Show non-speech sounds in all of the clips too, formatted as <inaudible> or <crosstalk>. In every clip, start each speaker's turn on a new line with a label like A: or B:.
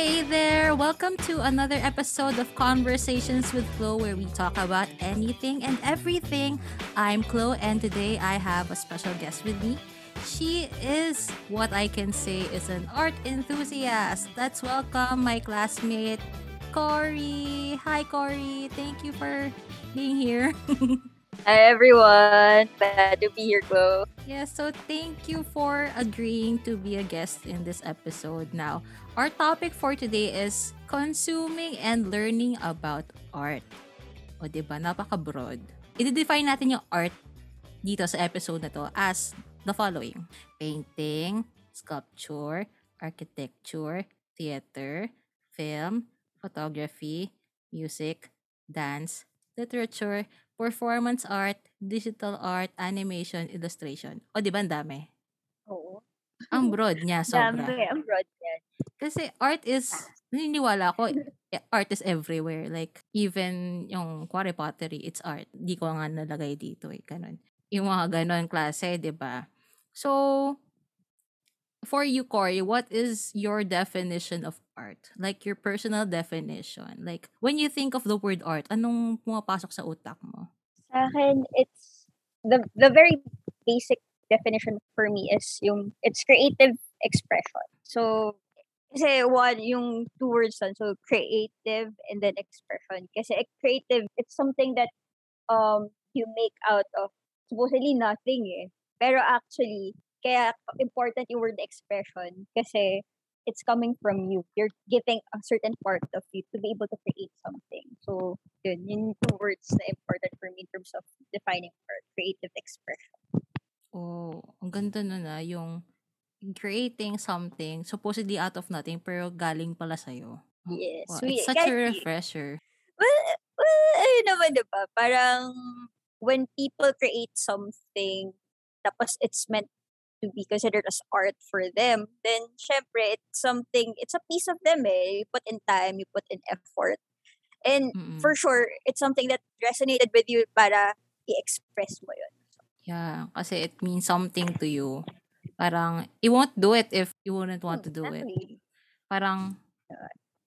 A: Hey there! Welcome to another episode of Conversations with Chloe where we talk about anything and everything. I'm Chloe and today I have a special guest with me. She is what I can say is an art enthusiast. Let's welcome my classmate, Corey. Hi, Corey. Thank you for being here. <laughs>
B: Hi everyone, glad to be here, Chloe.
A: Yeah, so thank you for agreeing to be a guest in this episode. Now, our topic for today is consuming and learning about art. O, ba? Napaka-broad. I-define natin yung art dito sa episode na to as the following. Painting, sculpture, architecture, theater, film, photography, music, dance, literature, performance art, digital art, animation, illustration. O, di ba ang dami?
B: Oo.
A: Ang broad niya, <laughs> sobra.
B: Dami, ang broad.
A: Kasi art is, naniniwala ko, eh, art is everywhere. Like, even yung quarry pottery, it's art. Di ko nga nalagay dito eh, ganun. Yung mga ganun klase, di ba? So, for you, Corey, what is your definition of art? Like, your personal definition. Like, when you think of the word art, anong pumapasok sa utak mo?
B: Sa akin, it's the the very basic definition for me is yung it's creative expression. So kasi one yung two words lang, so creative and then expression. Kasi eh, creative it's something that um you make out of supposedly nothing eh. Pero actually kaya important yung word expression kasi it's coming from you. You're giving a certain part of you to be able to create something. So, yun, yun two words na important for me in terms of defining art, creative expression.
A: Oh, ang ganda na na yung creating something supposedly out of nothing pero galing pala sa'yo.
B: Yes.
A: Wow,
B: we,
A: it's such a refresher.
B: Well, well, ayun naman, di ba? Parang when people create something, tapos it's meant to be considered as art for them, then syempre, it's something, it's a piece of them eh. You put in time, you put in effort. And
A: Mm-mm.
B: for sure, it's something that resonated with you para i-express mo yun.
A: Yeah, kasi it means something to you. Parang, you won't do it if you wouldn't want to do it. Parang,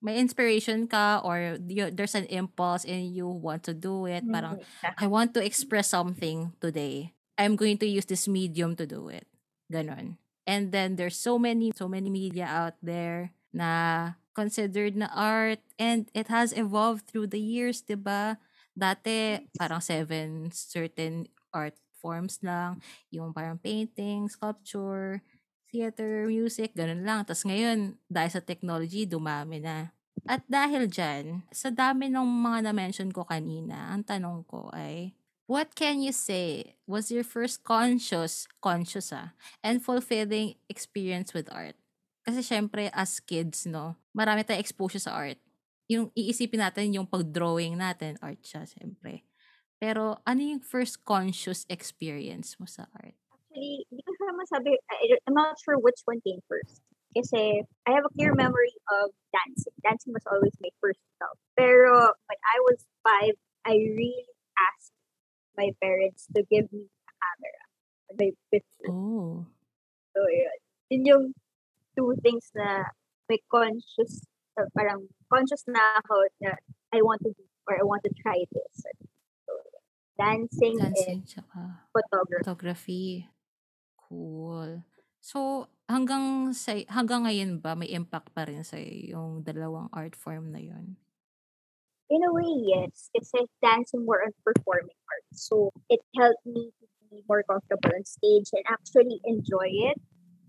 A: may inspiration ka or you, there's an impulse and you want to do it. Parang,
B: Mm, exactly.
A: I want to express something today. I'm going to use this medium to do it. Ganon. And then there's so many, so many media out there na considered na art and it has evolved through the years, 'di ba? Dati parang seven certain art forms lang, yung parang painting, sculpture, theater, music, ganun lang. Tapos ngayon, dahil sa technology, dumami na. At dahil dyan, sa dami ng mga na-mention ko kanina, ang tanong ko ay, what can you say was your first conscious, conscious ah, and fulfilling experience with art? Kasi syempre, as kids, no, marami tayong exposure sa art. Yung iisipin natin, yung pag-drawing natin, art siya, syempre. Pero ano yung first conscious experience mo sa art?
B: Actually, hindi ko siya masabi, I'm not sure which one came first. Kasi I have a clear memory of dancing. Dancing was always my first love. Pero when I was five, I really asked my parents to give me a camera. I fifth
A: Oh.
B: So, yun. Yun yung two things na may conscious, uh, parang conscious na ako na I want to do or I want to try this. Dancing,
A: Dancing,
B: and
A: tsaka
B: photography.
A: photography. Cool. So, hanggang sa hanggang ngayon ba may impact pa rin sa yung dalawang art form na yun?
B: In a way, yes. Kasi dancing more on performing arts. So, it helped me to be more comfortable on stage and actually enjoy it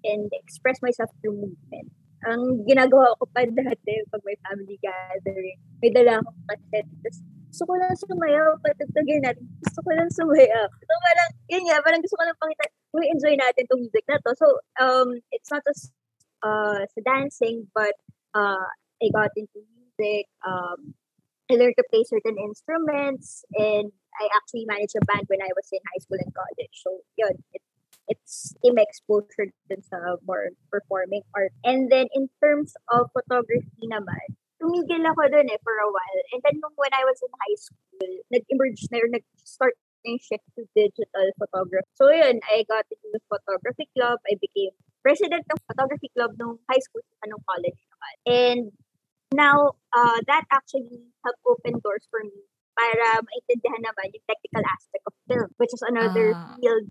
B: and express myself through movement. Ang ginagawa ko pa <laughs> dati pag may family gathering, may dala akong cassette. Tapos, gusto ko lang sumayaw, patagtagin natin. Gusto ko lang sumayaw. So, parang, yun nga, parang gusto ko lang pakita, we enjoy natin itong music na to. So, um, it's not just uh, sa dancing, but uh, I got into music, um, I learned to play certain instruments and I actually managed a band when I was in high school and college. So, yun, it, it's my exposure dun sa more performing art. And then, in terms of photography naman, tumigil ako dun eh for a while. And then, nung when I was in high school, nag-emerge na, or nag-start na yung shift to digital photography. So, yun, I got into the photography club. I became president ng photography club nung high school at nung college naman. And Now, uh, that actually helped open doors for me para maintindihan naman yung technical aspect of film, which is another
A: Ah,
B: field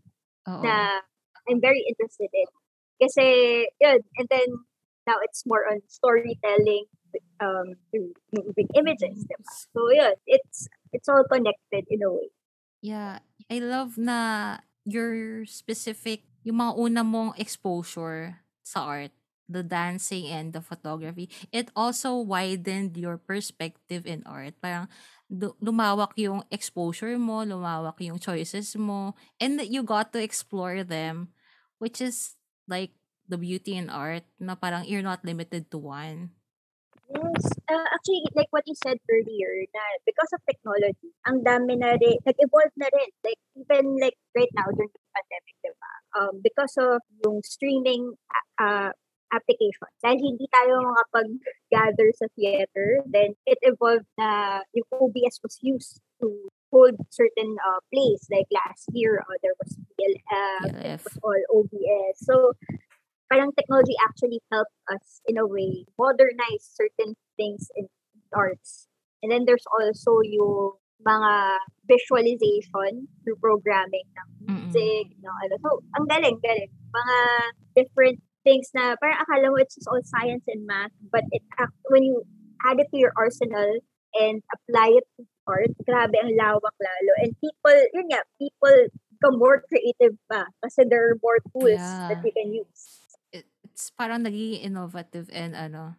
A: oo.
B: na I'm very interested in. Kasi, yun, and then now it's more on storytelling um, through moving images, diba? So, yun, it's it's all connected in a way.
A: Yeah, I love na your specific, yung mga una mong exposure sa art, the dancing and the photography, it also widened your perspective in art. Parang lumawak yung exposure mo, lumawak yung choices mo, and you got to explore them, which is like the beauty in art, na parang you're not limited to one.
B: Yes. Uh, actually, like what you said earlier, na because of technology, ang dami na rin, nag-evolve na rin. Like, even like right now, during the pandemic, di ba? Um, because of yung streaming uh, application, dahil hindi tayo makapag-gather sa theater, then it evolved na yung OBS was used to hold certain uh, plays. Like last year, uh, there was
A: PLF.
B: was all OBS. So, parang technology actually helped us in a way modernize certain things in arts. And then there's also yung mga visualization through programming ng music, ng ano. So, ang galing, galing. Mga different things na parang akala mo it's just all science and math, but it when you add it to your arsenal and apply it to art, grabe ang lawak lalo. And people, yun nga, people become more creative pa kasi there are more tools that
A: Yeah.
B: we can use.
A: It- it's parang nagiging innovative and ano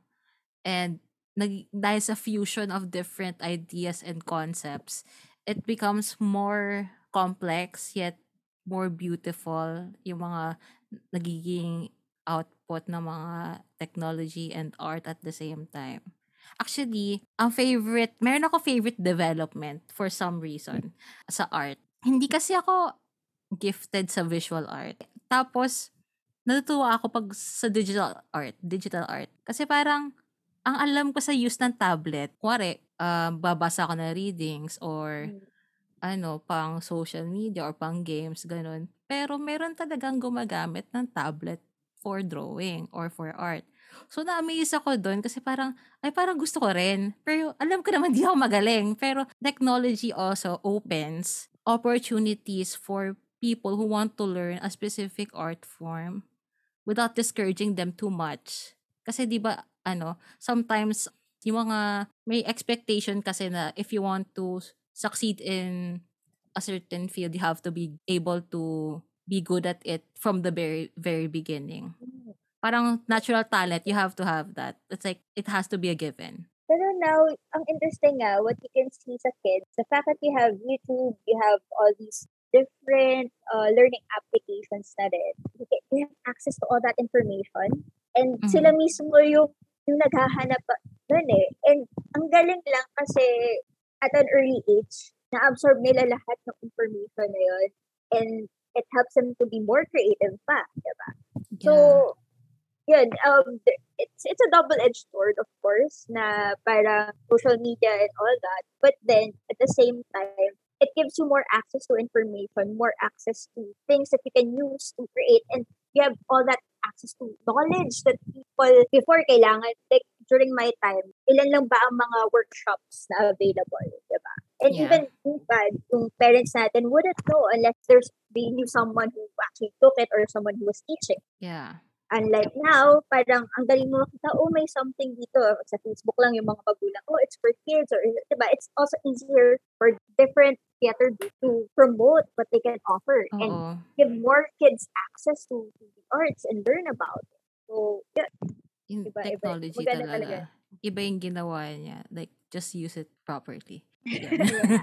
A: and nag, dahil sa fusion of different ideas and concepts it becomes more complex yet more beautiful. Yung mga nagiging output ng mga technology and art at the same time. Actually ang favorite meron ako favorite development for some reason sa art. Hindi kasi ako gifted sa visual art. Tapos natutuwa ako pag sa digital art, digital art. Kasi parang, ang alam ko sa use ng tablet, kuwari, ah, babasa ako ng readings or
B: Mm.
A: ano, pang social media or pang games, ganun. Pero meron talagang gumagamit ng tablet for drawing or for art. So, na-amaze ako doon kasi parang, ay parang gusto ko rin. Pero alam ko naman <laughs> di ako magaling. Pero technology also opens opportunities for people who want to learn a specific art form without discouraging them too much. Kasi 'di ba ano, sometimes yung mga may expectation kasi na if you want to succeed in a certain field, you have to be able to be good at it from the very very beginning. Parang natural talent, you have to have that. It's like it has to be a given.
B: Pero now, ang interesting nga, what you can see sa kids, the fact that you have YouTube, you have all these different uh, learning applications na rin. You have access to all that information. And
A: Mhm.
B: sila mismo yung, yung naghahanap dun eh. And ang galing lang kasi at an early age, na-absorb nila lahat ng information na yun. And it helps them to be more creative pa. Diba? So, yun, um, it's it's a double-edged sword, of course, na para social media and all that. But then, at the same time, it gives you more access to information, more access to things that you can use to create, and you have all that access to knowledge that people before kailangan, like during my time, ilan lang ba ang mga workshops na available, diba? And
A: Yeah.
B: even bad, yung parents natin wouldn't know unless there's they knew someone who actually took it or someone who was teaching.
A: yeah.
B: Unlike now, parang ang galing mo makita, oh, may something dito. Sa Facebook lang yung mga magulang, oh, it's for kids. Or, diba? It's also easier for different theater groups to promote what they can offer and
A: Oo.
B: give more kids access to, to the arts and learn about it. So, yeah,
A: Yung
B: Iba, iba.
A: technology
B: Maganda
A: talaga.
B: talaga.
A: Iba yung ginawa niya. Like, just use it properly. Yan. <laughs>
B: yeah.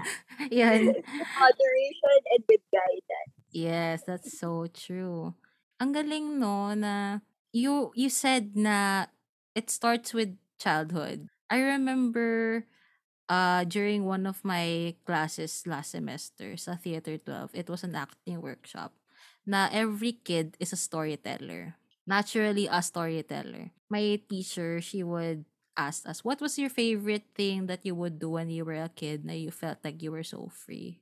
B: <laughs>
A: Yan.
B: with moderation and with guidance.
A: Yes, that's so true. Ang galing no na you you said na it starts with childhood. I remember uh during one of my classes last semester sa Theater 12, it was an acting workshop na every kid is a storyteller. Naturally a storyteller. My teacher, she would ask us, what was your favorite thing that you would do when you were a kid na you felt like you were so free?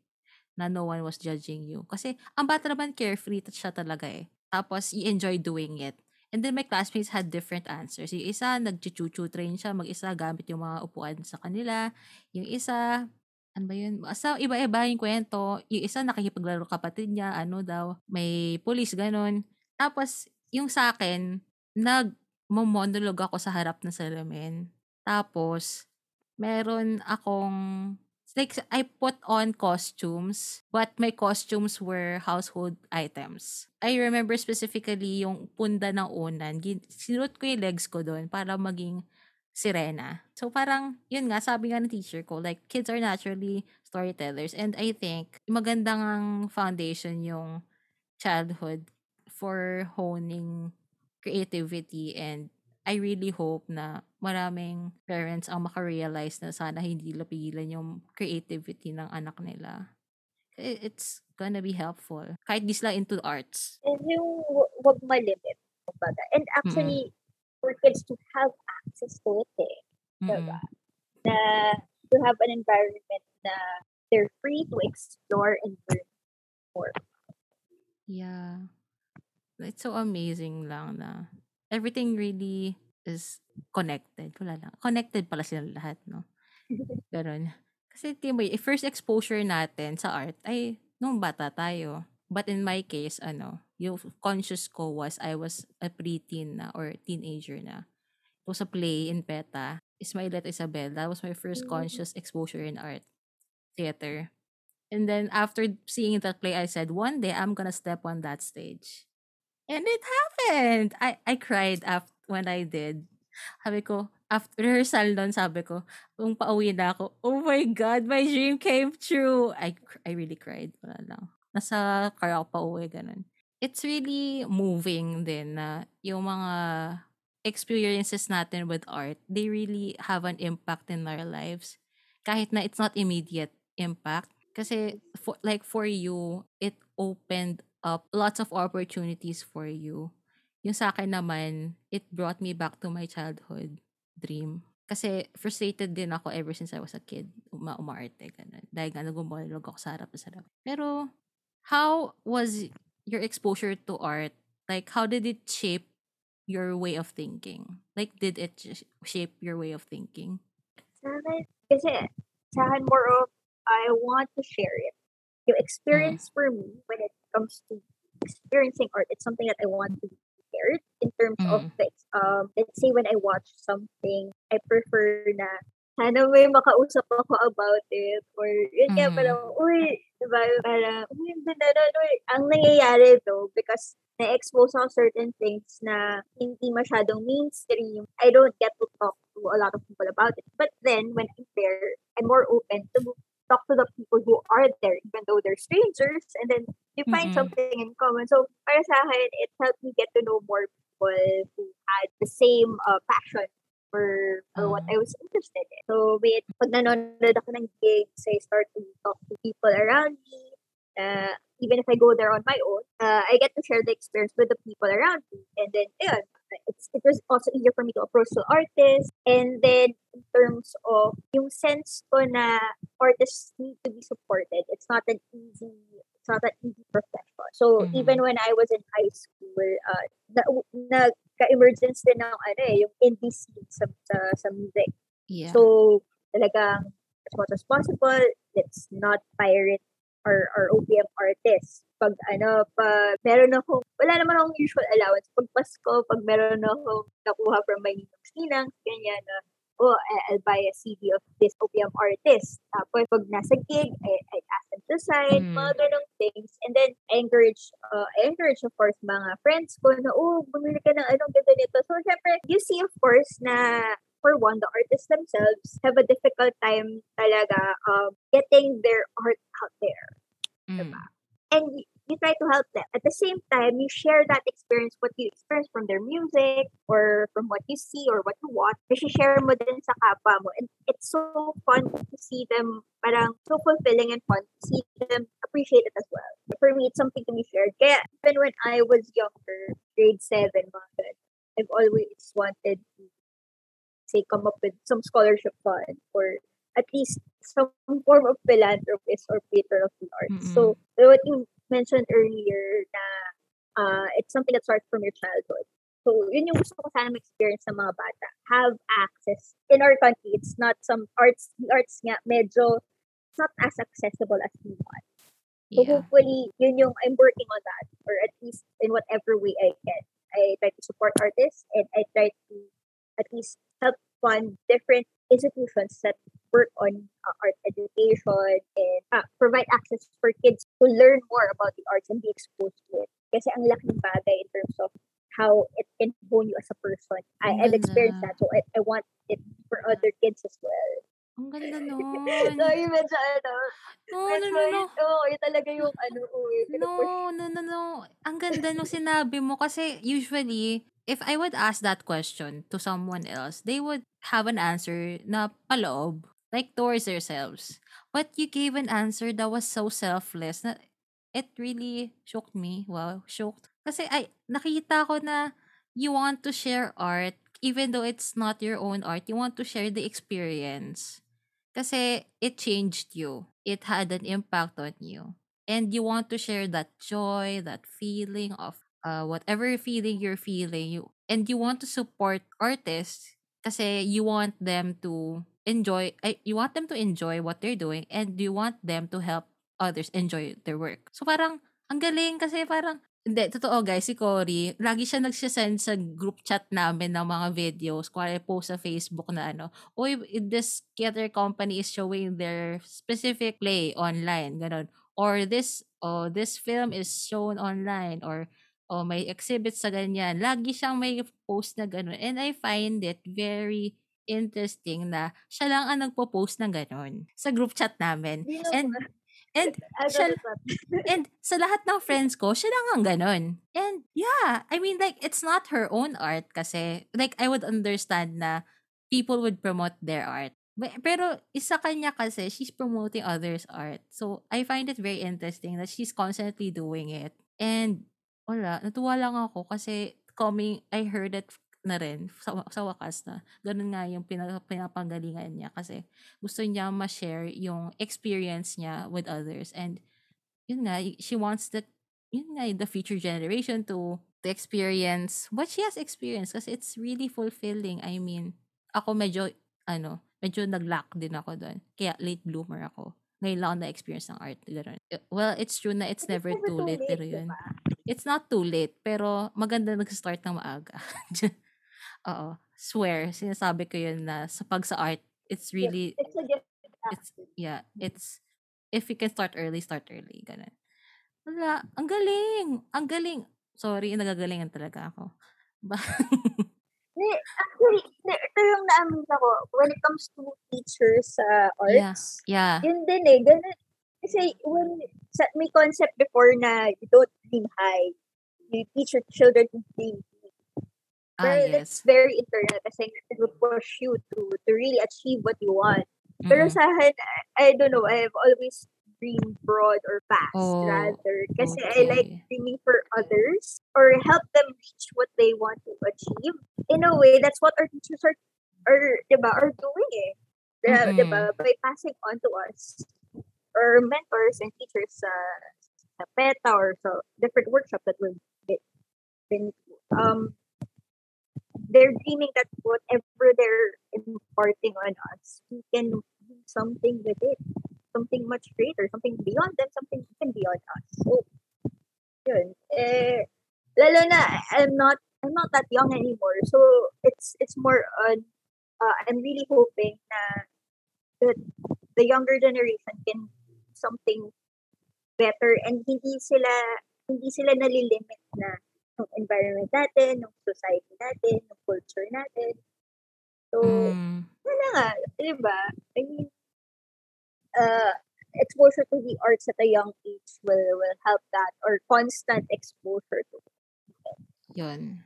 A: na no one was judging you. Kasi ang bata naman carefree siya talaga eh. Tapos you enjoy doing it. And then my classmates had different answers. Yung isa, nag-chuchu train siya. Mag-isa, gamit yung mga upuan sa kanila. Yung isa, ano ba yun? Basta iba-iba yung kwento. Yung isa, nakikipaglaro kapatid niya. Ano daw, may police, ganun. Tapos, yung sa akin, nag-monologue ako sa harap ng salamin. Tapos, meron akong like I put on costumes, but my costumes were household items. I remember specifically yung punda ng unan. Sinunod ko yung legs ko doon para maging sirena. So parang, yun nga, sabi nga ng teacher ko, like, kids are naturally storytellers. And I think, magandang foundation yung childhood for honing creativity and I really hope na maraming parents ang makarealize na sana hindi lapilan yung creativity ng anak nila. It's gonna be helpful. Kahit di sila into arts.
B: And yung wag malimit. Kumbaga. And actually, mm-hmm. for kids to have access to it eh. Mm-hmm. Na to have an environment na they're free to explore and learn more.
A: Yeah. It's so amazing lang na everything really is connected. Wala lang. Connected pala sila lahat, no? <laughs> Ganun. Kasi, timo, first exposure natin sa art ay nung bata tayo. But in my case, ano, yung conscious ko was I was a preteen na or teenager na. It was a play in PETA. Ismailet Isabel. That was my first mm. conscious exposure in art. Theater. And then after seeing that play, I said, one day I'm gonna step on that stage. And it happened. I I cried after when I did. Sabi ko, after rehearsal nun, sabi ko, kung pauwi na ako, oh my God, my dream came true. I I really cried. Wala lang. Nasa car ako pauwi, ganun. It's really moving din na yung mga experiences natin with art, they really have an impact in our lives. Kahit na it's not immediate impact. Kasi, for, like for you, it opened up lots of opportunities for you. Yung sa akin naman, it brought me back to my childhood dream. Kasi frustrated din ako ever since I was a kid. Uma umarte, ganun. Dahil nga nagumolog ako sa harap sa harap. Pero, how was your exposure to art? Like, how did it shape your way of thinking? Like, did it shape your way of thinking?
B: Sa akin, kasi sa akin more of, I want to share it. Yung experience mm. for me when it comes to experiencing art, it's something that I want to be shared in terms mm. of um let's say when I watch something, I prefer na sana may makausap ako about it or yun mm. parang, uy, diba, parang, uy, hindi na, uy, ang nangyayari to because na-expose ako certain things na hindi masyadong mainstream. I don't get to talk to a lot of people about it. But then, when I'm there, I'm more open to talk to the people who are there, even though they're strangers, and then you find mm-hmm. something in common. So, para sa akin, it helped me get to know more people who had the same uh, passion for, for uh what I was interested in. So, with, pag nanonood ako ng gigs, I start to talk to people around me. Uh, even if I go there on my own, uh, I get to share the experience with the people around me. And then, yeah, it's, it was also easier for me to approach the artists. And then, in terms of yung sense ko na artists need to be supported, it's not an easy, it's not an easy profession. So, mm-hmm. even when I was in high school, uh, na, nagka-emergence din ng ano eh, yung indie scene sa, sa, sa music. Yeah. So, talagang as much as possible, let's not pirate or, or OPM artists pag ano, pag meron ako, wala naman akong usual allowance. Pag Pasko, pag meron ako nakuha from my ninong sinang, ganyan na, oh, I'll buy a CD of this OPM artist. Tapos pag nasa gig, I, I ask them to sign, mm. mga ganong things. And then, I encourage, uh, I encourage, of course, mga friends ko na, oh, bumili ka ng anong ganda nito. So, syempre, you see, of course, na for one, the artists themselves have a difficult time talaga um, getting their art out there. Mm. Diba? and you try to help them. At the same time, you share that experience, what you experience from their music or from what you see or what you watch. Kasi share mo din sa kapwa mo. And it's so fun to see them, parang so fulfilling and fun to see them appreciate it as well. For me, it's something to be shared. Kaya even when I was younger, grade 7, mga I've always wanted say come up with some scholarship fund or at least some form of philanthropist or paper of the arts. Mm-hmm. So what you mentioned earlier na uh, it's something that starts from your childhood. So yun yung gusto ko sana ma-experience ng mga bata. Have access. In our country, it's not some arts, the arts nga, medyo, it's not as accessible as we want. So,
A: Yeah.
B: hopefully, yun yung, I'm working on that. Or at least in whatever way I can. I try to support artists and I try to at least fund different institutions that work on uh, art education and uh, provide access for kids to learn more about the arts and be exposed to it. Kasi ang laking bagay in terms of how it can hone you as a person. I, I've experienced
A: ganda.
B: that, so I, I want it for other kids as well.
A: Ang ganda <laughs>
B: so,
A: nun.
B: yung medyo ano,
A: No, no, no, no.
B: oo, yun talaga yung ano, pinupush.
A: No, no, no, no. Ang ganda nung sinabi mo kasi usually, if I would ask that question to someone else, they would have an answer na paloob, like towards themselves. But you gave an answer that was so selfless na it really shocked me. Wow, shocked. Kasi ay, nakita ko na you want to share art even though it's not your own art. You want to share the experience. Kasi it changed you. It had an impact on you. And you want to share that joy, that feeling of uh, whatever feeling you're feeling. You, and you want to support artists kasi you want them to enjoy, you want them to enjoy what they're doing and you want them to help others enjoy their work. So parang, ang galing kasi parang, hindi, totoo guys, si Cory, lagi siya nagsisend sa group chat namin ng mga videos, kuwari post sa Facebook na ano, uy, this theater company is showing their specific play online, ganun. Or this, oh, this film is shown online, or oh, may exhibit sa ganyan. Lagi siyang may post na ganun. And I find it very interesting na siya lang ang nagpo-post ng ganun sa group chat namin. And <laughs> and siya, and sa lahat ng friends ko, siya lang ang ganun. And yeah, I mean like it's not her own art kasi like I would understand na people would promote their art. But- Pero isa kanya kasi she's promoting others' art. So I find it very interesting that she's constantly doing it. And wala, natuwa lang ako kasi coming, I heard it na rin sa, sa wakas na ganun nga yung pina- pinapanggalingan niya kasi gusto niya ma-share yung experience niya with others and yun nga, she wants the, yun nga, the future generation to, to experience what she has experienced kasi it's really fulfilling. I mean, ako medyo, ano, medyo nag-lack din ako doon. Kaya late bloomer ako. Ngayon lang na-experience ng art. Ganun. Well, it's true na it's
B: But
A: never too late, pero
B: di
A: yun.
B: ba?
A: It's not too late, pero maganda nag-start ng maaga. <laughs> Oo. Swear, sinasabi ko yun na sa pag sa art, it's
B: Yeah,
A: really,
B: It's a gift.
A: it's, yeah, it's, if you can start early, start early. Ganun. Wala, ang galing! Ang galing! Sorry, nagagalingan talaga ako. <laughs>
B: Actually, ito yung naamin ako. When it comes to teachers sa
A: yeah,
B: arts,
A: yeah,
B: yun din eh. Ganun. Kasi when, sa, may concept before na you don't dream high. You teach your children to dream big.
A: ah,
B: Pero that's
A: yes.
B: very internal kasi it will push you to to really achieve what you want. Pero
A: Mm-mm.
B: sa akin, I, I don't know, I've always dreamed broad or fast
A: Oh,
B: rather. Kasi I like dreaming for others or help them reach what they want to achieve. In a way, that's what our teachers are, are, diba, are doing eh.
A: Mm-mm.
B: diba, by passing on to us or mentors and teachers sa, sa PETA or sa different workshops that we've been, um, they're dreaming that whatever they're imparting on us, we can do something with it. Something much greater, something beyond them, something even beyond us. So, yun. Eh, lalo na, I'm not, I'm not that young anymore. So, it's, it's more on, uh, I'm really hoping that the younger generation can something better and hindi sila, hindi sila nalilimit na ng environment natin, ng society natin, ng culture natin. So,
A: Mm.
B: wala nga, di ba? I mean, uh, exposure to the arts at a young age will will help that or constant exposure to
A: Yun.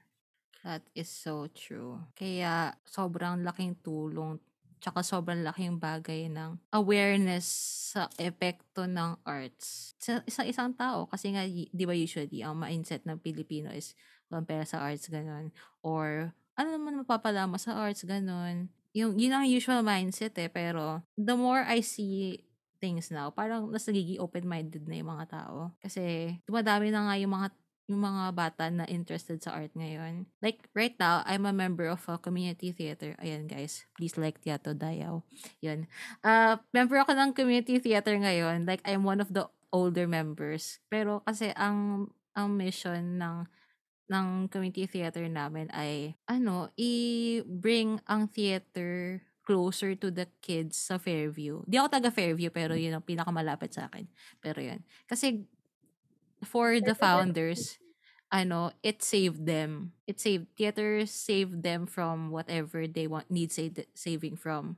A: That is so true. Kaya sobrang laking tulong tsaka sobrang laking bagay ng awareness sa epekto ng arts. Sa isang isang tao kasi nga di ba usually ang mindset ng Pilipino is walang pera sa arts ganon or ano naman mapapala mo sa arts ganon yung yun ang usual mindset eh pero the more I see things now parang mas nagiging open-minded na yung mga tao. Kasi dumadami na nga yung mga yung mga bata na interested sa art ngayon. Like, right now, I'm a member of a community theater. Ayan, guys. Please like Teatro Dayaw. Yun. Uh, member ako ng community theater ngayon. Like, I'm one of the older members. Pero kasi ang ang mission ng ng community theater namin ay ano, i-bring ang theater closer to the kids sa Fairview. Di ako taga Fairview pero yun ang pinakamalapit sa akin. Pero yun. Kasi for the founders, ano, it saved them. It saved theater saved them from whatever they want need sa- saving from.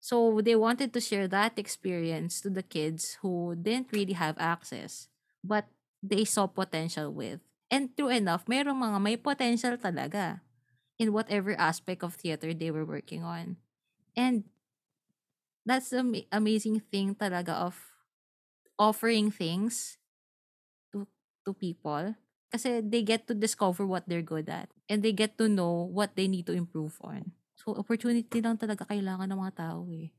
A: So they wanted to share that experience to the kids who didn't really have access, but they saw potential with. And true enough, mayroong mga may potential talaga in whatever aspect of theater they were working on. And that's the ama- amazing thing talaga of offering things to people kasi they get to discover what they're good at and they get to know what they need to improve on. So opportunity lang talaga kailangan ng mga tao eh.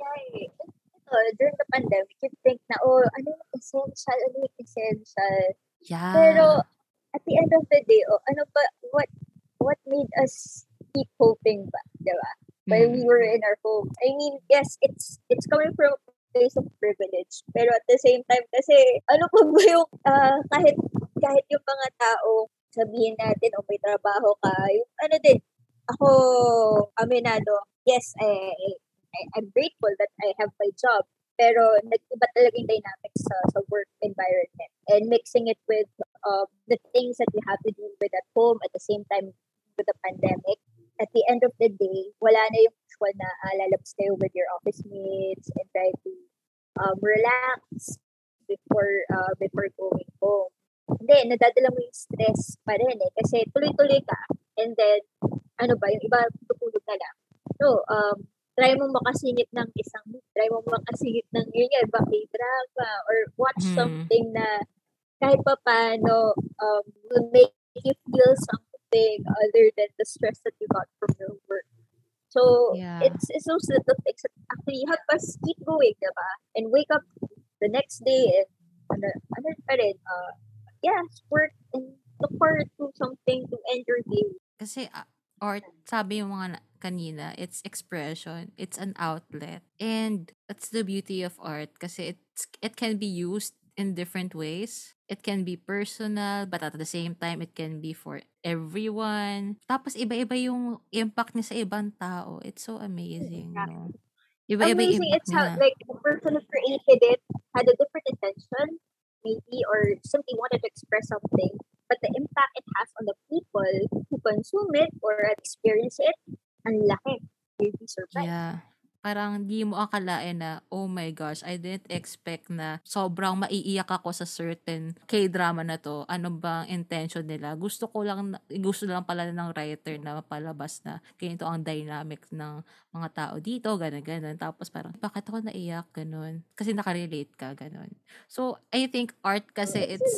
B: Yeah, ito, during the pandemic, you think na, oh, ano yung essential, ano yung essential.
A: Yeah.
B: Pero, at the end of the day, oh, ano ba, what, what made us keep hoping ba, di ba? While we
A: Mm.
B: were in our home. I mean, yes, it's, it's coming from place of privilege. Pero at the same time, kasi, ano pa ba yung, ah, kahit, kahit yung mga tao, sabihin natin, o may trabaho ka, yung ano din, ako, aminado, yes, I, I, I'm grateful that I have my job. Pero nag-iba talaga yung dynamics sa, sa work environment. And mixing it with um, the things that you have to deal with at home at the same time with the pandemic. At the end of the day, wala na yung usual na uh, lalabas kayo with your office mates and try to um, relax before uh, before going home. Hindi, nadadala mo yung stress pa rin eh. Kasi tuloy-tuloy ka. And then, ano ba, yung iba tutulog na lang. So, um, try mo makasingit ng isang, try mo makasingit ng yun yan, iba drama or watch
A: Mhm.
B: something na kahit pa paano um, will make you feel something other than the stress that you got from your work. So,
A: Yeah.
B: it's, it's those little things that actually help us keep going, diba? And wake up the next day and ano, ano pa rin, uh, yeah, work and look forward to something to end your day.
A: Kasi ah, art, sabi yung mga na- kanina, it's expression, it's an outlet. And that's the beauty of art kasi it's, it can be used in different ways. It can be personal, but at the same time, it can be for everyone. Tapos iba-iba yung impact niya sa ibang tao. It's so amazing, no? Iba-iba
B: Amazing,
A: impact
B: it's how,
A: niya.
B: like, the person who created it had a different intention, maybe, or simply wanted to express something, but the impact it has on the people who consume it or experience it, ang laki. You'd be surprised.
A: Yeah. Parang di mo akalain na, oh my gosh, I didn't expect na sobrang maiiyak ako sa certain K-drama na to. Ano bang intention nila? Gusto ko lang, gusto lang pala ng writer na mapalabas na ganito ang dynamics ng mga tao dito, ganun, ganun. Tapos parang, bakit ako naiyak? Ganun. Kasi nakarelate ka, ganun. So, I think art kasi
B: It's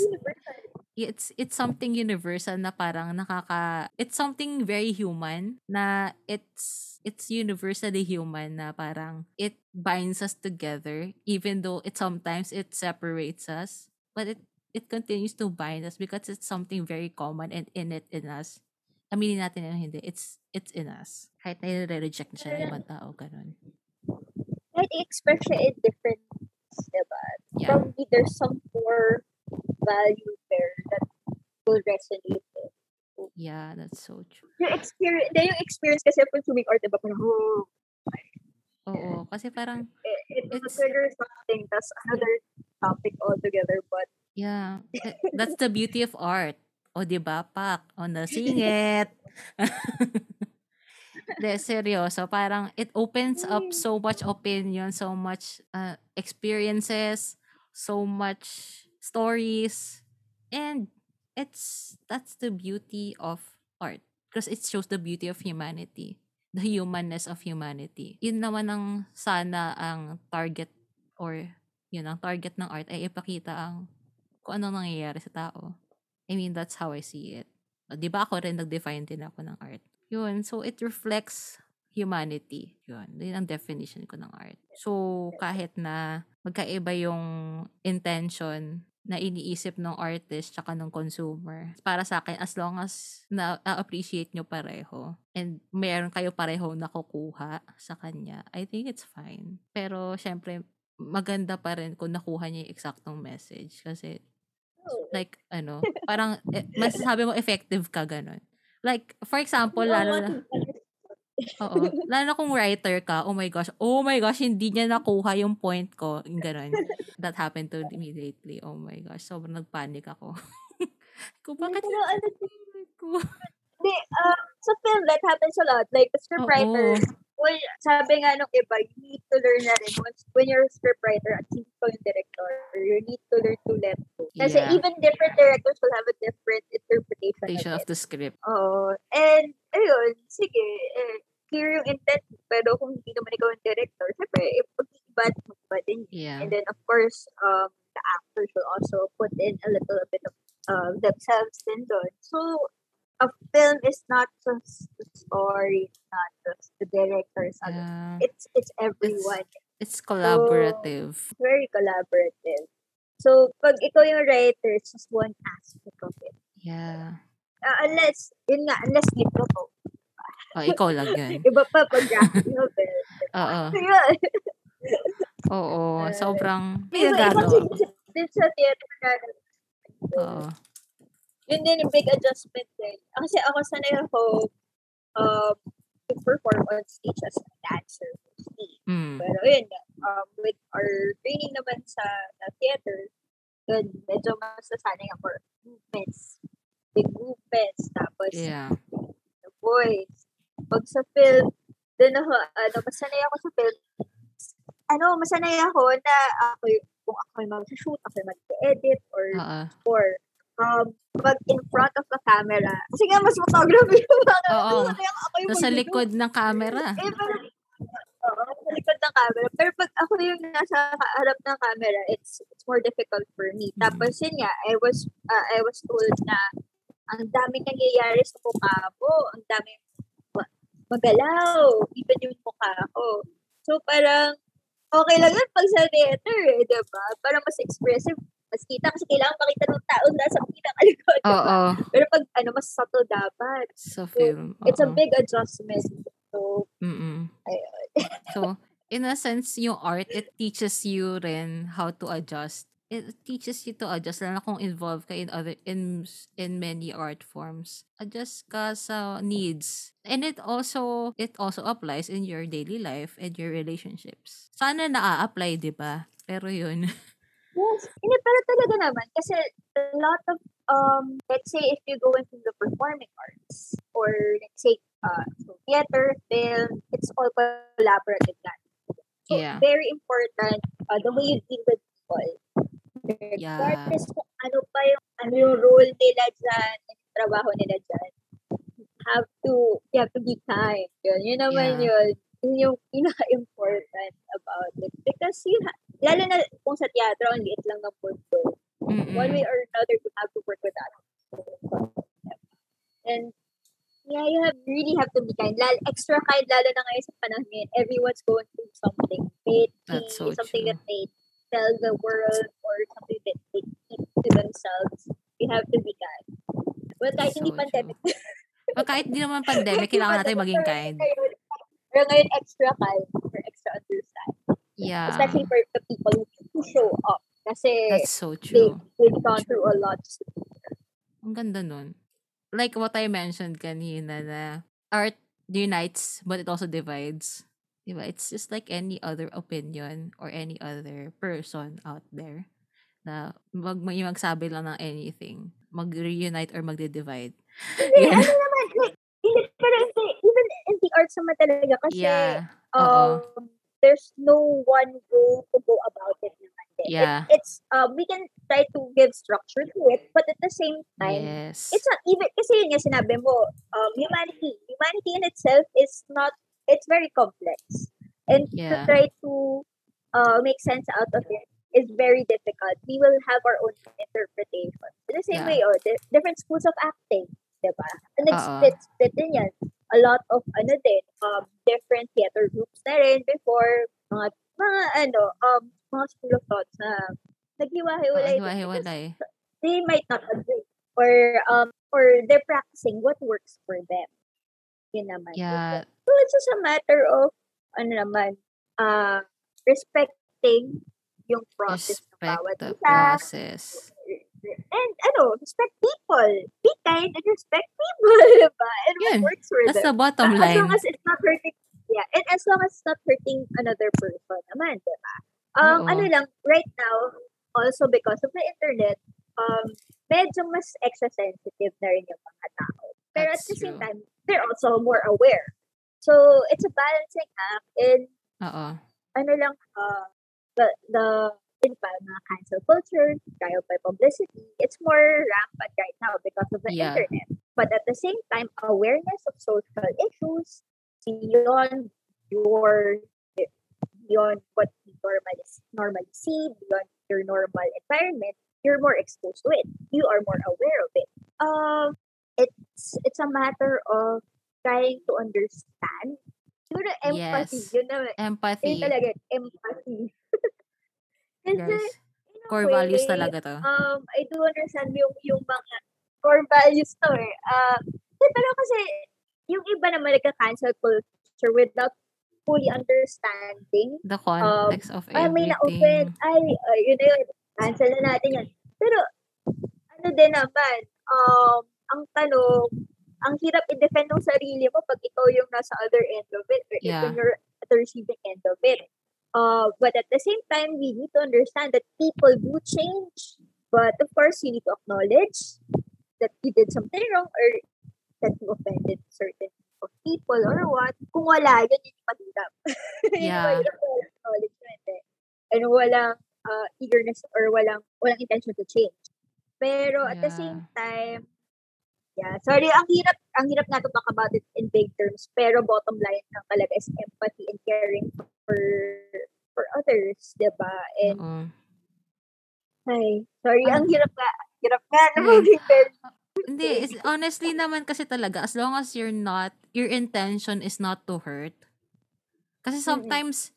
A: it's it's something universal na parang nakaka it's something very human na it's it's universally human na parang it binds us together even though it sometimes it separates us but it it continues to bind us because it's something very common and in it in us. Aminin natin na hindi it's it's in us. Kahit na reject na siya ng ibang tao ganun.
B: Kahit i-express siya in different diba?
A: yeah.
B: Probably there's some core value there that will resonate with.
A: yeah that's so true
B: Yung experience, yung experience kasi of consuming art, diba? Parang, oh,
A: oo kasi parang
B: it, it a
A: It's-
B: trigger something. That's another topic altogether. But
A: Yeah, th- that's the beauty of art. O, di ba, Pak? O, nasingit. <laughs> <laughs> De, seryoso. Parang it opens up so much opinion, so much uh, experiences, so much stories. And it's, that's the beauty of art. Because it shows the beauty of humanity. The humanness of humanity. Yun naman ang sana ang target or yun ang target ng art ay ipakita ang kung ano nangyayari sa tao. I mean, that's how I see it. Di ba ako rin nag-define din ako ng art? Yun, so it reflects humanity. Yun, yun ang definition ko ng art. So, kahit na magkaiba yung intention na iniisip ng artist tsaka ng consumer. Para sa akin, as long as na-appreciate nyo pareho and mayroon kayo pareho nakukuha sa kanya, I think it's fine. Pero, syempre, maganda pa rin kung nakuha niya yung eksaktong message. Kasi, like, ano, <laughs> parang, eh, masasabi mo effective ka, ganun. Like, for example, lalo na, Oo. Lalo na kung writer ka, oh my gosh, oh my gosh, hindi niya nakuha yung point ko. Yung ganun. That happened to me lately. Oh my gosh, sobrang nagpanic ako. <laughs> kung bakit
B: Pero ano,
A: ko?
B: Hindi, um, sa film, that happens a lot. Like, the scriptwriter,
A: Oo.
B: Well, sabi nga nung iba, you need to learn na rin once, when you're a scriptwriter at hindi ko yung director, you need to learn to let go. Kasi
A: Yeah.
B: even different directors will have a different interpretation. Of
A: of the script.
B: Oo. And, ayun, sige, eh, clear yung intent, pero kung hindi naman ikaw yung director, syempre, eh, pag-iba mag-iba din yun.
A: Yeah.
B: And then, of course, um, the actors will also put in a little bit of uh, themselves din doon. So, a film is not just the story, it's not just the directors. ano.
A: Yeah.
B: It's it's everyone.
A: It's collaborative.
B: It's very collaborative. So, pag ikaw yung writer, it's just one aspect of it.
A: Yeah.
B: Uh, unless, yun nga, unless libro ko.
A: Oh, ikaw lang yun. <laughs>
B: Iba pa pag graphic novel.
A: Oo.
B: So, <laughs> yun.
A: Oo.
B: Uh,
A: Sobrang
B: Iba, iba din sa theater na
A: Oo.
B: Yun din yung big adjustment din. Kasi ako sanay ako um, to perform on stage as a dancer mostly.
A: Mm.
B: Pero yun, um, with our training naman sa, sa theater, yun, medyo mas nasanay ako for movements, big movements, tapos
A: Yeah.
B: the voice. Pag sa film, dun ako, ano, masanay ako sa film. Ano, masanay ako na ako, kung ako yung mag-shoot, ako yung mag-edit, or
A: Oo.
B: or um, pag in front of the camera. Kasi nga, mas photography yung mga
A: Oo. <laughs>
B: Sanay ako, ako yung
A: sa likod ng camera.
B: Eh, pero, oo, sa likod ng camera. Pero pag ako yung nasa harap ng camera, it's it's more difficult for me.
A: Mhm.
B: Tapos yun nga, I was uh, I was told na ang daming nangyayari sa mukha mo, ang daming ma- magalaw, even yung mukha ko. So parang, okay lang yun pag sa theater, eh, di ba? Para mas expressive, mas kita kasi kailangan makita ng tao nasa pinakalikod. di ba?
A: Oo.
B: Pero pag ano, mas subtle dapat.
A: Sa film.
B: It's a
A: Oo.
B: big adjustment. So,
A: Mm-mm.
B: ayun.
A: So, in a sense, yung art, it teaches you rin how to adjust. It teaches you to adjust, lalo na kung involved ka in other, in, in many art forms. Adjust ka sa needs. And it also, it also applies in your daily life and your relationships. Sana naa-apply, di ba? Pero yun. <laughs>
B: Yes. Hindi, pero talaga naman. Kasi a lot of, um, let's say if you go into the performing arts, or let's say, uh, so theater, film, it's all collaborative na. So,
A: Yeah.
B: very important, uh, the way you deal with people.
A: Yeah.
B: Regardless kung ano pa yung, ano yung role nila dyan, yung trabaho nila dyan, you have to, you have to be kind. Yun, yun naman
A: Yeah.
B: yun. Yun yung pinaka-important about it. Because you ha- lalo na kung sa teatro, ang liit lang ng mundo.
A: Mm-mm.
B: One way or another, you have to work with that. And yeah, you have really have to be kind. Lalo, extra kind, lalo na ngayon sa panahon ngayon. Everyone's going through something. May
A: That's so
B: something
A: true.
B: that they tell the world or something that they keep to themselves. You have to be kind. Well, kahit hindi
A: So
B: pandemic.
A: O kahit di naman <laughs> pandemic, kailangan natin maging kind.
B: Pero ngayon, extra kind or extra understand.
A: Yeah.
B: Especially for the people who show up. Kasi
A: That's so
B: they,
A: true.
B: they've gone through a lot.
A: Ang ganda nun. Like what I mentioned kanina na art unites but it also divides. Diba? It's just like any other opinion or any other person out there na mag, may magsabi lang ng anything. Mag-reunite or magde-divide.
B: Hindi,
A: Yeah.
B: ano naman, like, hindi, pero hindi, even in the arts naman talaga kasi,
A: Yeah.
B: Um, there's no one way to go about it naman din. It-
A: Yeah.
B: it's, um, we can try to give structure to it, but at the same time,
A: Yes.
B: it's not even, kasi yun nga sinabi mo, um, humanity, humanity in itself is not, it's very complex. And
A: Yeah.
B: to try to uh, make sense out of it is very difficult. We will have our own interpretation. In the same
A: Yeah.
B: way, oh, di- different schools of acting, diba? And
A: Oo.
B: nag-split, split din yan. A lot of, ano din, um, different theater groups na rin before, mga, mga, ano, um, mga school of thoughts na, naghiwa-hiwalay.
A: Oo, hiwa-hiwalay.
B: They might not agree. Or, um, or they're practicing what works for them. Yun naman.
A: Yeah.
B: So, it's just a matter of, ano naman, uh, respecting yung process ng
A: Respect
B: bawat
A: the
B: isa.
A: process.
B: And, ano, respect people. Be kind and respect people, <laughs> diba? And what works for
A: That's
B: them.
A: the bottom line.
B: As long as it's not hurting, yeah, and as long as it's not hurting another person naman, di ba? Um,
A: Oo.
B: ano lang, right now, also because of the internet, um, medyo mas extra sensitive na rin yung mga tao. Pero
A: That's
B: at the same
A: true.
B: time, they're also more aware. So, it's a balancing act and
A: Oo.
B: ano lang, uh, the, the, yun pa, mga cancel culture, trial by publicity, it's more rampant right now because of the
A: Yeah.
B: internet. But at the same time, awareness of social issues beyond your beyond what you normally normally see, beyond your normal environment, you're more exposed to it. You are more aware of it. Um, it's it's a matter of trying to understand. Siguro empathy.
A: Yes.
B: Yun na, yun talaga, empathy.
A: Guys, core values
B: way,
A: talaga to.
B: um, I do understand yung, yung mga core values to eh. Uh, pero kasi, yung iba naman nagka-cancel culture without fully understanding.
A: The context of
B: Ay, may
A: everything.
B: Ay, ay, yun na yun. Cancel na natin yan. Pero, ano din naman, um, ang tanong, ang hirap i-defend ng sarili mo pag ikaw yung nasa other end of it or
A: Yeah.
B: if you're at the receiving end of it. Uh, but at the same time, we need to understand that people do change. But of course, you need to acknowledge that you did something wrong or that you offended certain of people or what. Kung wala, yun yung <laughs> yung
A: Yeah.
B: acknowledgement eh. And walang uh, eagerness or walang walang intention to change. Pero at the same
A: Yeah.
B: time, yeah, sorry, ang hirap, ang hirap na to talk about it in big terms, pero bottom line lang talaga is empathy and caring for for others, 'di ba? And
A: Oo.
B: ay, sorry,
A: Ano?
B: ang hirap nga, hirap nga na
A: Ay.
B: mag-defend.
A: Hindi, is, honestly naman kasi talaga, as long as you're not, your intention is not to hurt. Kasi sometimes,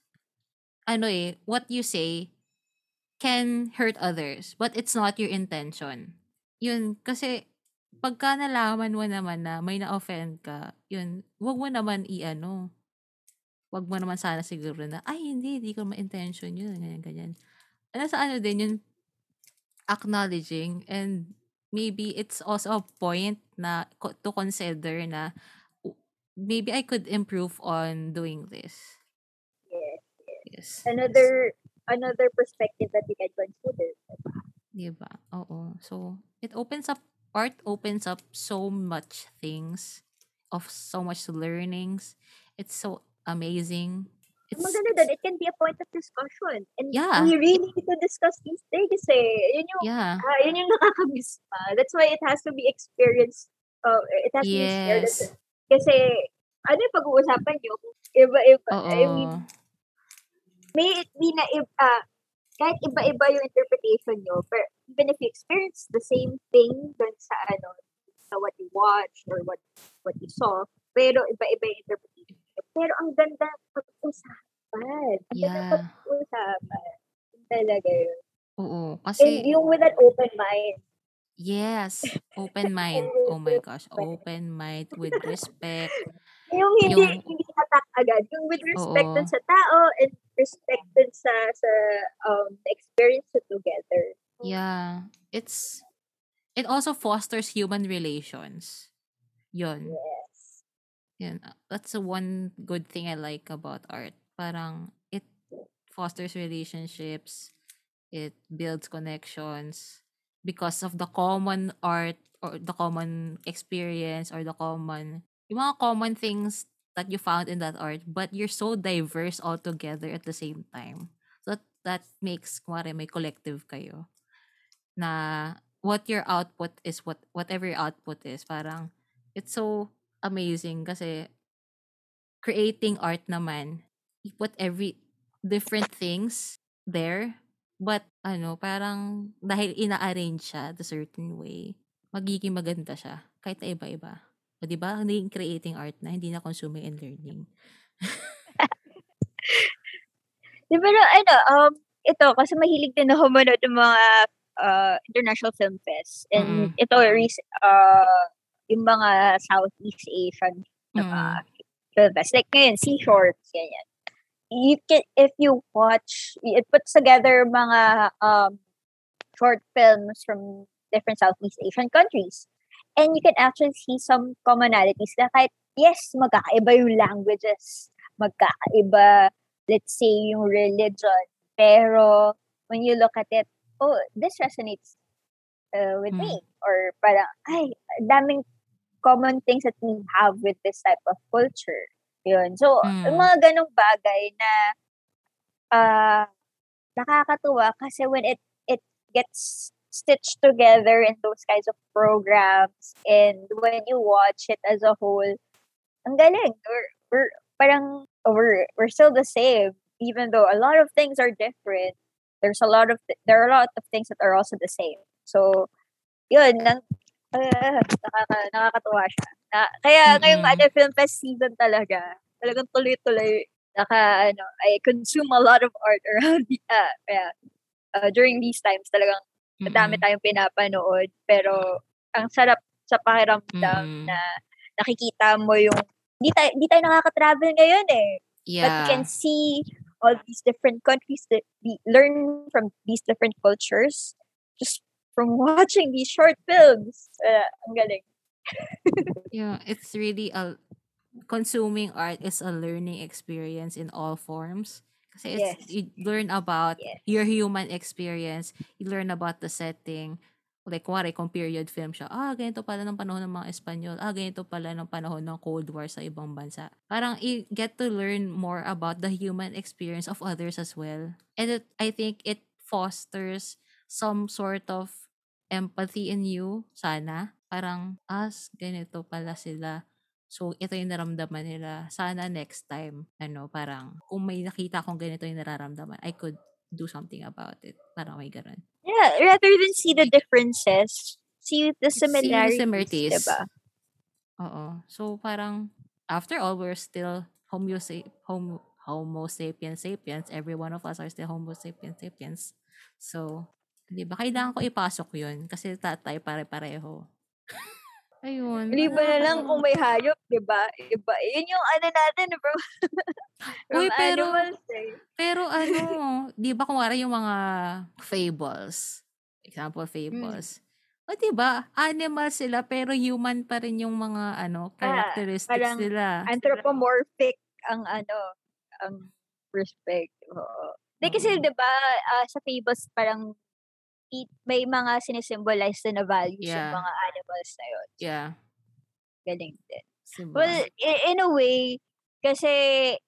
A: ano eh, what you say can hurt others, but it's not your intention. Yun, kasi pagka nalaman mo naman na may na-offend ka, yun, wag mo naman i-ano. Wag mo naman sana siguro na, ay hindi, hindi ko ma-intention yun, ganyan, ganyan. Ano sa ano din yun, acknowledging and maybe it's also a point na to consider na maybe I could improve on doing this.
B: Yes.
A: Yes.
B: Another another perspective that you can consider.
A: Diba? Oo. So, it opens up, art opens up so much things, of so much learnings. It's so amazing. It's,
B: maganda doon, it can be a point of discussion. And
A: Yeah.
B: we really need to discuss these things eh. Yun yung,
A: yeah.
B: ah, yun yung <laughs> nakakamiss pa. That's why it has to be experienced. Uh, it has to be shared.
A: Yes.
B: Kasi, ano yung pag-uusapan nyo? Iba-iba.
A: Oo.
B: I mean, may it be na, ah, kahit iba-iba yung interpretation nyo, but even if you experience the same thing dun sa ano, sa what you watched or what what you saw, pero iba-iba yung interpretation. Pero ang ganda pag-usapan. Ang ganda ng
A: Yeah.
B: pag-usapan. Yun Talaga yun.
A: Oo.
B: And
A: Kasi,
B: yung with an open mind.
A: yes. Open <laughs> mind. Oh my gosh. Open mind with respect. <laughs>
B: Yung hindi,
A: Yung-
B: hindi attack agad. Yung with respect
A: Oo.
B: dun sa tao and respect dun sa, sa um, experience together.
A: Yeah. It's, it also fosters human relations. Yun.
B: Yes.
A: Yun. uh, That's the one good thing I like about art. Parang it fosters relationships, it builds connections because of the common art or the common experience or the common yung mga common things that you found in that art but you're so diverse all together at the same time. So that, that makes kumare may collective kayo na what your output is what whatever your output is parang it's so amazing kasi creating art naman, you put every different things there. But ano, parang dahil ina-arrange siya the certain way, magiging maganda siya kahit na iba-iba. O di ba? Naging creating art na, hindi na consuming and learning. <laughs>
B: Di ba, ano, um, ito, kasi mahilig din ako manood ng mga uh, international film fest. And
A: Mm.
B: ito, uh, yung mga Southeast Asian
A: Mm.
B: mga film fest. Like ngayon, Sea Shorts, ganyan. You can, if you watch, it puts together mga um, short films from different Southeast Asian countries. And you can actually see some commonalities na kahit, yes, magkakaiba yung languages, magkakaiba, let's say, yung religion. Pero, when you look at it, oh, this resonates uh, with me. Or parang, ay, daming common things that we have with this type of culture. Yun. So,
A: Mm.
B: yung mga ganong bagay na uh, nakakatuwa kasi when it it gets stitched together in those kinds of programs and when you watch it as a whole, ang galing. We're, we're parang we're, we're still the same even though a lot of things are different. There's a lot of th- there are a lot of things that are also the same. So, yun, nang, uh, nakaka, nakakatuwa siya. Na, kaya ngayong
A: Mm-mm.
B: ano, film fest season talaga, talagang tuloy-tuloy, naka, ano, I consume a lot of art <laughs> around, the, uh, yeah, uh, during these times talagang madami tayong pinapanood. Pero, ang sarap sa pakiramdam
A: Mm-mm.
B: na nakikita mo yung, hindi tayo, hindi tayo nakaka-travel ngayon eh. But you
A: Yeah.
B: can see all these different countries that we learn from these different cultures just from <laughs> watching these short films. Uh, ang galing.
A: Yeah, it's really a consuming art is a learning experience in all forms. Kasi it's,
B: Yes.
A: you learn about
B: Yes.
A: your human experience. You learn about the setting. Like, kuwari, kung period film siya, ah, ganito pala ng panahon ng mga Espanyol. Ah, ganito pala ng panahon ng Cold War sa ibang bansa. Parang, you get to learn more about the human experience of others as well. And it, I think it fosters some sort of empathy in you, sana. Parang, as, ganito pala sila. So, ito yung naramdaman nila. Sana next time, ano, parang, kung may nakita akong ganito yung nararamdaman, I could do something about it. Parang may ganun.
B: Yeah, rather than see the differences, see the
A: See the
B: similarities,
A: similarities.
B: diba?
A: Oo. So, parang, after all, we're still homo, homo, homo sapiens sapiens. Every one of us are still homo sapiens sapiens. So, di ba? Kailangan ko ipasok yun kasi tatay pare-pareho. <laughs> Ayun.
B: Hindi ba na lang kung may hayop, diba? Iba. Yun yung ano natin, <laughs> bro.
A: Uy, pero-
B: animals, eh.
A: Pero ano, <laughs> di ba kung yung mga fables, example fables, o di ba, animal sila pero human pa rin yung mga ano, characteristics
B: parang
A: nila.
B: Anthropomorphic ang ano, ang perspective. Oo. Di kasi,
A: Oo.
B: di ba, ah, sa fables parang may mga sinisimbolize na values
A: Yeah.
B: yung mga animals na yun.
A: Yeah.
B: Galing din.
A: Diba?
B: Well, in a way, kasi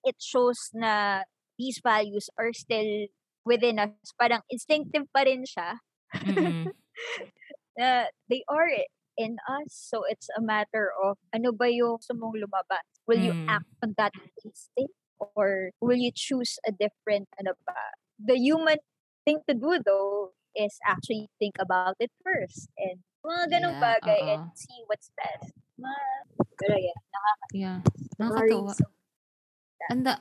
B: it shows na these values are still within us. Parang instinctive pa rin siya.
A: Mm-mm. <laughs>
B: na they are in us. So it's a matter of ano ba yung gusto mong lumabas? Will you
A: Mm.
B: act on that instinct? Or will you choose a different ano ba? The human thing to do though is actually think about it first. And mga ganong
A: Yeah,
B: bagay
A: oo.
B: and see what's best. Mga, pero yeah,
A: Yeah.
B: nakaka-worry.
A: Nakakatuwa. Anda,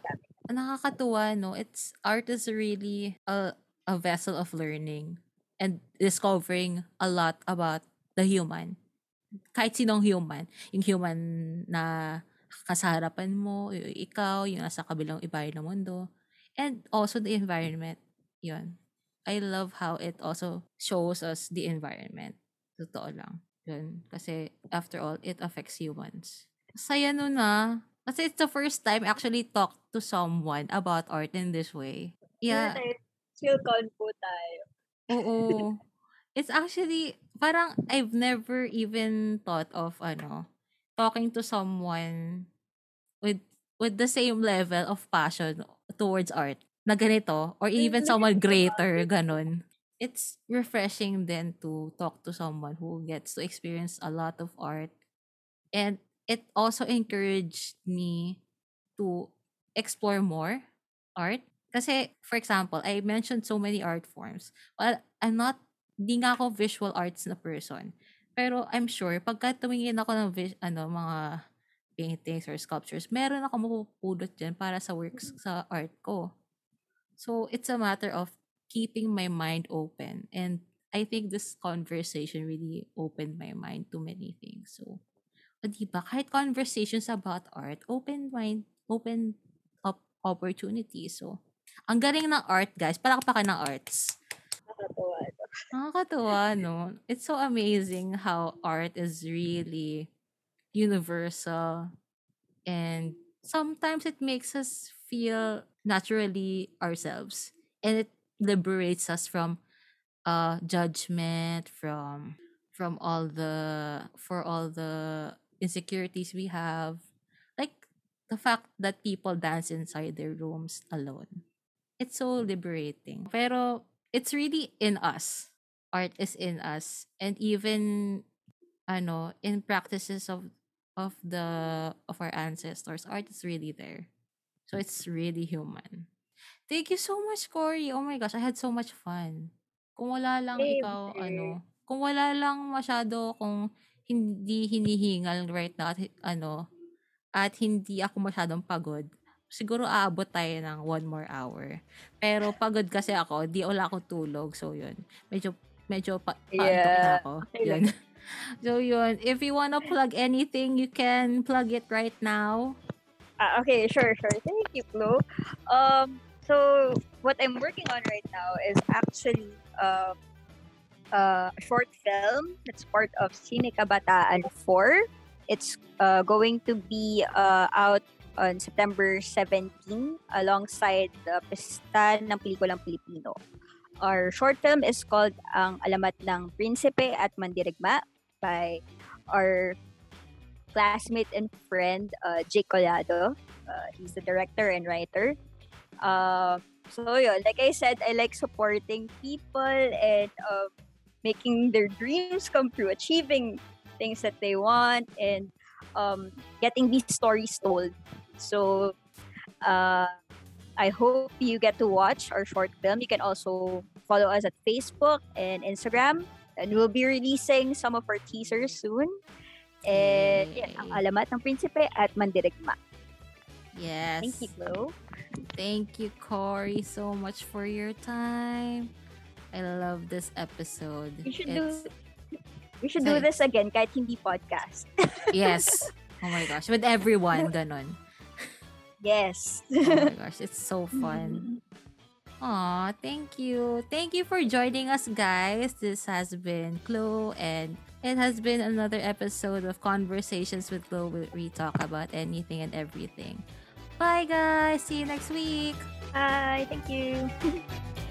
A: nakakatuwa, no? It's, art is really a, a vessel of learning and discovering a lot about the human. Kahit sinong human. Yung human na kasaharapan mo, y- ikaw, yung nasa kabilang ibayan ng mundo. And also the environment. Yun. I love how it also shows us the environment. Totoo lang. Yun. Kasi, after all, it affects humans. Saya nun na. Kasi it's the first time I actually talk to someone about art in this way. Yeah.
B: Chill convo tayo.
A: Oo. It's actually, parang I've never even thought of, ano, talking to someone with with the same level of passion towards art na ganito or even someone greater ganun. It's refreshing then to talk to someone who gets to experience a lot of art. And it also encouraged me to explore more art. Kasi for example I mentioned so many art forms. Well I'm not di nga ako visual arts na person. Pero I'm sure pagka tumingin ako ng vis- ano mga paintings or sculptures, meron ako mapupulot dyan para sa works sa art ko. So, it's a matter of keeping my mind open. And I think this conversation really opened my mind to many things. So, o, diba, kahit conversations about art, open mind, open up opportunities. So, ang galing ng art, guys. Palakpakan ng arts.
B: Nakakatawa. no?
A: Nakakatuwa, no? It's so amazing how art is really universal and sometimes it makes us feel naturally ourselves. And it liberates us from uh judgment from from all the for all the insecurities we have. Like the fact that people dance inside their rooms alone. It's so liberating. Pero it's really in us. Art is in us. And even i know in practices of of the of our ancestors art is really there so it's really human. Thank you so much Cory. Oh my gosh I had so much fun. Kung wala lang
B: Same
A: ikaw ano kung wala lang masyado kung hindi hinihingal right now at ano at hindi ako masyadong pagod siguro aabot tayo ng one more hour. Pero pagod kasi ako di wala akong tulog. So yun. Medyo medyo pa, paantok na
B: Yeah.
A: ako. <laughs>
B: Okay
A: yun. so yun. If you wanna plug anything you can plug it right now
B: Ah, okay, sure, sure. Thank you, Flo. Um, so what I'm working on right now is actually um, a short film that's part of Cine Kabataan 4. It's uh, going to be uh, out on September 17 alongside the Pista ng Pelikulang Pilipino. Our short film is called Ang Alamat ng Prinsipe at Mandirigma by our classmate and friend uh, Jake Collado. Uh, he's the director and writer. Uh, so yun, like I said, I like supporting people and uh, making their dreams come true, achieving things that they want, and um, getting these stories told. So uh, I hope you get to watch our short film. You can also follow us at Facebook and Instagram. And we'll be releasing some of our teasers soon. And yan, ang alamat ng prinsipe at mandirigma.
A: yes
B: Thank you, Flo.
A: Thank you, Corey, so much for your time. I love this episode.
B: We should
A: It's-
B: do we should do this again kahit hindi podcast. <laughs>
A: Yes. Oh my gosh. With everyone, ganon.
B: Yes.
A: Oh my <laughs> gosh. It's so fun. Mm-hmm. Aw, thank you. Thank you for joining us, guys. This has been Chloe, and it has been another episode of Conversations with Chloe, where we talk about anything and everything. Bye, guys. See you next week.
B: Bye. Thank you. <laughs>